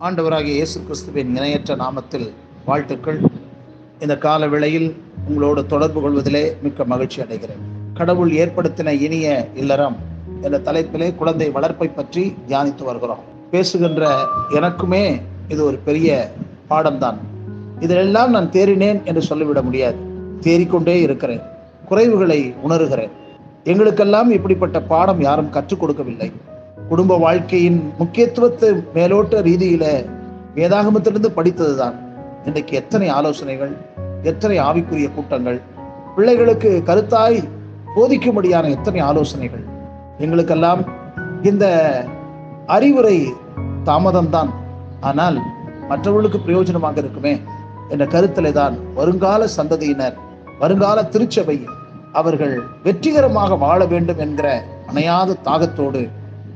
ஆண்டவராகிய இயேசு கிறிஸ்துவின் இணையற்ற நாமத்தில் வாழ்த்துக்கள். இந்த கால வேளையில் உங்களோடு தொடர்பு கொள்வதிலே மிக்க மகிழ்ச்சி அடைகிறேன். கடவுள் ஏற்படுத்தின இனிய இல்லறம் என்ற தலைப்பிலே குழந்தை வளர்ப்பை பற்றி தியானித்து வருகிறோம். பேசுகின்ற எனக்குமே இது ஒரு பெரிய பாடம்தான். இதிலெல்லாம் நான் தேறினேன் என்று சொல்லிவிட முடியாது. தேறிக்கொண்டே இருக்கிறேன். குறைவுகளை உணர்கிறேன். எங்களுக்கெல்லாம் இப்படிப்பட்ட பாடம் யாரும் கற்றுக் கொடுக்கவில்லை. குடும்ப வாழ்க்கையின் முக்கியத்துவத்தை மேலோட்ட ரீதியில வேதாகமத்திலிருந்து படித்ததுதான். இன்றைக்கு எத்தனை ஆலோசனைகள் எத்தனை ஆவிக்குரிய கூட்டங்கள் பிள்ளைகளுக்கு கருத்தாய் போதிக்கும்படியான எத்தனை ஆலோசனைகள். எங்களுக்கெல்லாம் இந்த அறிவுரை தாமதம்தான். ஆனால் மற்றவர்களுக்கு பிரயோஜனமாக இருக்குமே என்ற கருத்திலே தான் வருங்கால சந்ததியினர் வருங்கால திருச்சபை அவர்கள் வெற்றிகரமாக வாழ வேண்டும் என்கிற அணையாத தாகத்தோடு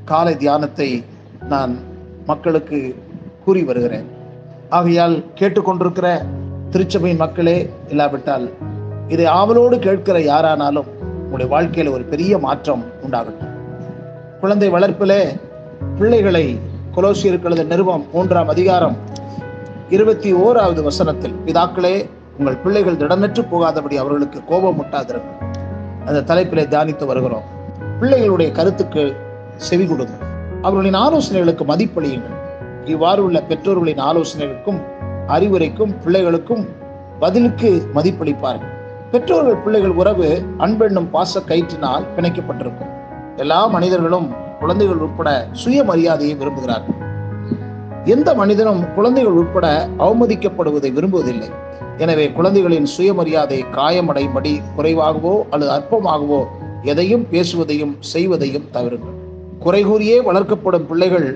காலை தியானத்தை நான் மக்களுக்கு கூறி வருகிறேன். ஆகையால் கேட்டுக்கொண்டிருக்கிற திருச்சபையின் மக்களே இல்லாவிட்டால் இதை ஆவலோடு கேட்கிற யாரானாலும் உங்களுடைய வாழ்க்கையில் ஒரு பெரிய மாற்றம் உண்டாகட்டும். குழந்தை வளர்ப்பிலே பிள்ளைகளை கொலோசியர்களது நிறுவம் மூன்றாம் அதிகாரம் இருபத்தி ஓராவது வசனத்தில் பிதாக்களே உங்கள் பிள்ளைகள் திடனற்று போகாதபடி அவர்களுக்கு கோபம் முட்டாதிருக்கும் அந்த தலைப்பிலே தியானித்து வருகிறோம். பிள்ளைகளுடைய கருத்துக்கு செவி கொடுங்க அவர்களின் ஆலோசனைகளுக்கு மதிப்பளியுங்கள். இவ்வாறு உள்ள பெற்றோர்களின் ஆலோசனைகளுக்கும் அறிவுரைக்கும் பிள்ளைகளுக்கும் பதிலுக்கு மதிப்பளிப்பார்கள். பெற்றோர்கள் பிள்ளைகள் உறவு அன்பெண்ணும் பாச கயிற்றினால் பிணைக்கப்பட்டிருக்கும். எல்லா மனிதர்களும் குழந்தைகள் உட்பட சுயமரியாதையை விரும்புகிறார்கள். எந்த மனிதனும் குழந்தைகள் உட்பட அவமதிக்கப்படுவதை விரும்புவதில்லை. எனவே குழந்தைகளின் சுயமரியாதை காயமடைபடி குறைவாகவோ அல்லது அற்பமாகவோ எதையும் பேசுவதையும் செய்வதையும் தவிருங்கள். குறை கூறியே வளர்க்கப்படும் பிள்ளைகள்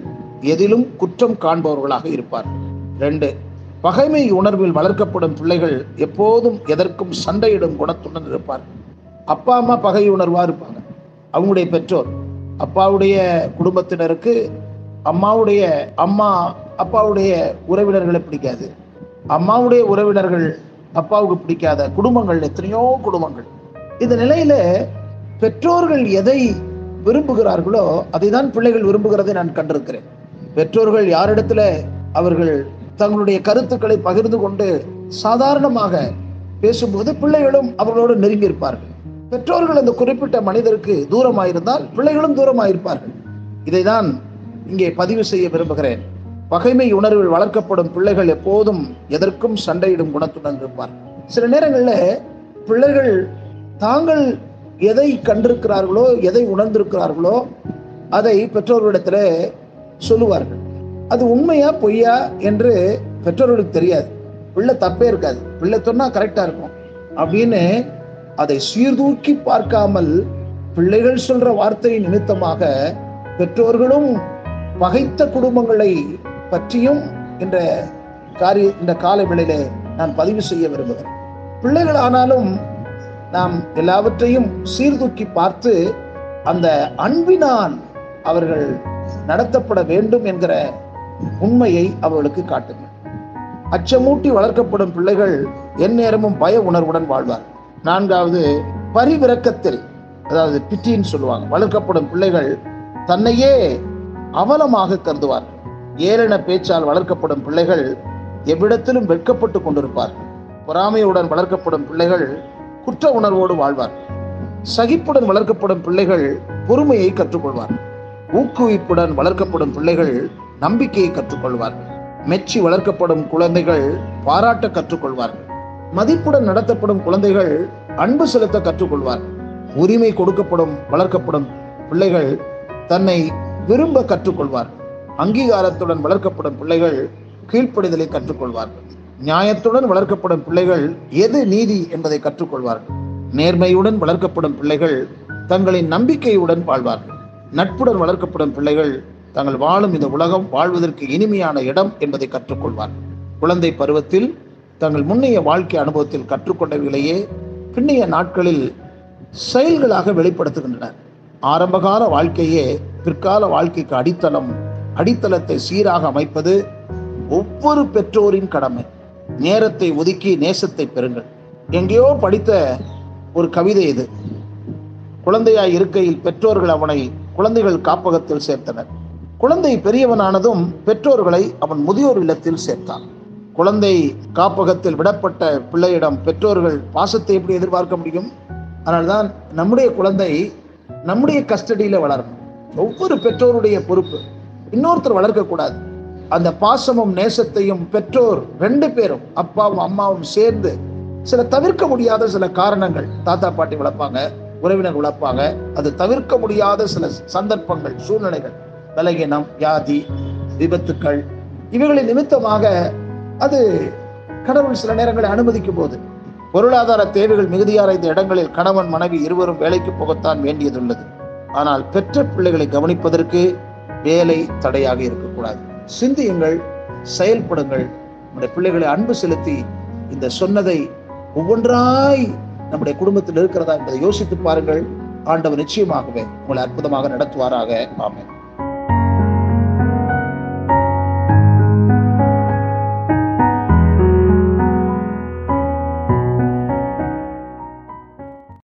எதிலும் குற்றம் காண்பவர்களாக இருப்பார் ரெண்டு பகைமை உணர்வில் வளர்க்கப்படும் பிள்ளைகள் எப்போதும் எதற்கும் சண்டையிடும் குணத்துடன் இருப்பார் அப்பா அம்மா பகை உணர்வா இருப்பாங்க. அவங்களுடைய பெற்றோர் அப்பாவுடைய குடும்பத்தினருக்கு அம்மாவுடைய அம்மா அப்பாவுடைய உறவினர்களை பிடிக்காது. அம்மாவுடைய உறவினர்கள் அப்பாவுக்கு பிடிக்காத குடும்பங்கள் எத்தனையோ குடும்பங்கள். இந்த நிலையில பெற்றோர்கள் எதை விரும்புகிறார்களோ அதை தான் பிள்ளைகள் விரும்புகிறதை நான் கண்டிருக்கிறேன். பெற்றோர்கள் யாரிடத்துல அவர்கள் தங்களுடைய கருத்துக்களை பகிர்ந்து கொண்டு சாதாரணமாக பேசும்போது பிள்ளைகளும் அவர்களோடு நெருங்கி இருப்பார்கள். பெற்றோர்கள் அந்த குறிப்பிட்ட மனிதருக்கு தூரமாயிருந்தால் பிள்ளைகளும் தூரமாயிருப்பார்கள். இதைதான் இங்கே பதிவு செய்ய விரும்புகிறேன். பகைமை உணர்வில் வளர்க்கப்படும் பிள்ளைகள் எப்போதும் எதற்கும் சண்டையிடும் குணத்துடன் இருப்பார் சில நேரங்களில் பிள்ளைகள் தாங்கள் எதை கண்டிருக்கிறார்களோ எதை உணர்ந்திருக்கிறார்களோ அதை பெற்றோர்களிடத்துல சொல்லுவார்கள். அது உண்மையா பொய்யா என்று பெற்றோர்களுக்கு தெரியாது. பிள்ளை தப்பே இருக்காது. பிள்ளை சொன்னா கரெக்டா இருக்கும். அப்படின்னு அதை சீர்தூக்கி பார்க்காமல் பிள்ளைகள் சொல்ற வார்த்தை நிமித்தமாக பெற்றோர்களும் பகைத்த குடும்பங்களை பற்றியும் இந்த காரிய இந்த கால வேளையிலே நான் பதிவு செய்ய விரும்புகிறேன். பிள்ளைகள் ஆனாலும் நாம் எல்லாவற்றையும் சீர்தூக்கி பார்த்து அந்த அன்பினால் அவர்கள் நடத்தப்பட வேண்டும் என்கிற உண்மையை அவர்களுக்கு காட்டுங்கள். அச்சமூட்டி வளர்க்கப்படும் பிள்ளைகள் எந்நேரமும் பய உணர்வுடன் வாழ்வார். நான்காவது பரிவிறக்கத்தில் அதாவது பிட்டின்னு சொல்லுவாங்க வளர்க்கப்படும் பிள்ளைகள் தன்னையே அவலமாக கருதுவார்கள். ஏளன பேச்சால் வளர்க்கப்படும் பிள்ளைகள் எவ்விடத்திலும் வெட்கப்பட்டு கொண்டிருப்பார்கள். பொறாமையுடன் வளர்க்கப்படும் பிள்ளைகள் குற்ற உணர்வோடு வாழ்வார் சகிப்புடன் வளர்க்கப்படும் பிள்ளைகள் பொறுமையை கற்றுக்கொள்வார் ஊக்குவிப்புடன் வளர்க்கப்படும் பிள்ளைகள் நம்பிக்கையை கற்றுக்கொள்வார்கள். மெச்சி வளர்க்கப்படும் குழந்தைகள் பாராட்ட கற்றுக்கொள்வார்கள். மதிப்புடன் நடத்தப்படும் குழந்தைகள் அன்பு செலுத்த கற்றுக்கொள்வார்கள். உரிமை கொடுக்கப்படும் வளர்க்கப்படும் பிள்ளைகள் தன்னை விரும்ப கற்றுக்கொள்வார்கள். அங்கீகாரத்துடன் வளர்க்கப்படும் பிள்ளைகள் கீழ்ப்படிதலை கற்றுக்கொள்வார்கள். நியாயத்துடன் வளர்க்கப்படும் பிள்ளைகள் எது நீதி என்பதை கற்றுக்கொள்வார்கள். நேர்மையுடன் வளர்க்கப்படும் பிள்ளைகள் தங்களின் நம்பிக்கையுடன் வாழ்வார்கள். நட்புடன் வளர்க்கப்படும் பிள்ளைகள் தாங்கள் வாழும் இந்த உலகம் வாழ்வதற்கு இனிமையான இடம் என்பதை கற்றுக்கொள்வார்கள். குழந்தை பருவத்தில் தங்கள் முன்னைய வாழ்க்கை அனுபவத்தில் கற்றுக்கொண்டவைகளையே பின்னைய நாட்களில் செயல்களாக வெளிப்படுத்துகின்றனர். ஆரம்பகால வாழ்க்கையே பிற்கால வாழ்க்கைக்கு அடித்தளம் அடித்தளத்தை சீராக அமைப்பது ஒவ்வொரு பெற்றோரின் கடமை. நேரத்தை ஒதுக்கி நேசத்தை பெறுங்கள். எங்கேயோ படித்த ஒரு கவிதை இது. குழந்தையாய் இருக்கையில் பெற்றோர்கள் அவனை குழந்தைகள் காப்பகத்தில் சேர்த்தனர். குழந்தை பெரியவனானதும் பெற்றோர்களை அவன் முதியோர் இல்லத்தில் சேர்த்தான். குழந்தை காப்பகத்தில் விடப்பட்ட பிள்ளையிடம் பெற்றோர்கள் பாசத்தை எப்படி எதிர்பார்க்க முடியும்? அதனால்தான் நம்முடைய குழந்தை நம்முடைய கஸ்டடியில் வளரணும். ஒவ்வொரு பெற்றோருடைய பொறுப்பு. இன்னொருத்தர் வளர்க்கக்கூடாது. அந்த பாசமும் நேசத்தையும் பெற்றோர் ரெண்டு பேரும் அப்பாவும் அம்மாவும் சேர்ந்து சில தவிர்க்க முடியாத சில காரணங்கள் தாத்தா பாட்டி வளர்ப்பாங்க உறவினர் வளர்ப்பாங்க. அது தவிர்க்க முடியாத சில சந்தர்ப்பங்கள் சூழ்நிலைகள். பலகீனம் வியாதி விபத்துக்கள் இவைகளின் நிமித்தமாக அது கடவுள் சில நேரங்களை அனுமதிக்கும் போது பொருளாதார தேவைகள் மிகுதியான இந்த இடங்களில் கணவன் மனைவி இருவரும் வேலைக்கு போகத்தான் வேண்டியதுள்ளது. ஆனால் பெற்ற பிள்ளைகளை கவனிப்பதற்கு வேலை தடையாக இருக்கக்கூடாது. சிந்தியுங்கள் செயல்படுங்கள். நம்முடைய பிள்ளைகளை அன்பு செலுத்தி இந்த சொன்னதை ஒவ்வொன்றாய் நம்முடைய குடும்பத்தில் இருக்கிறதா என்பதை யோசித்து பாருங்கள். ஆண்டவர் நிச்சயமாகவே உங்களை அற்புதமாக நடத்துவாராக. ஆமேன்.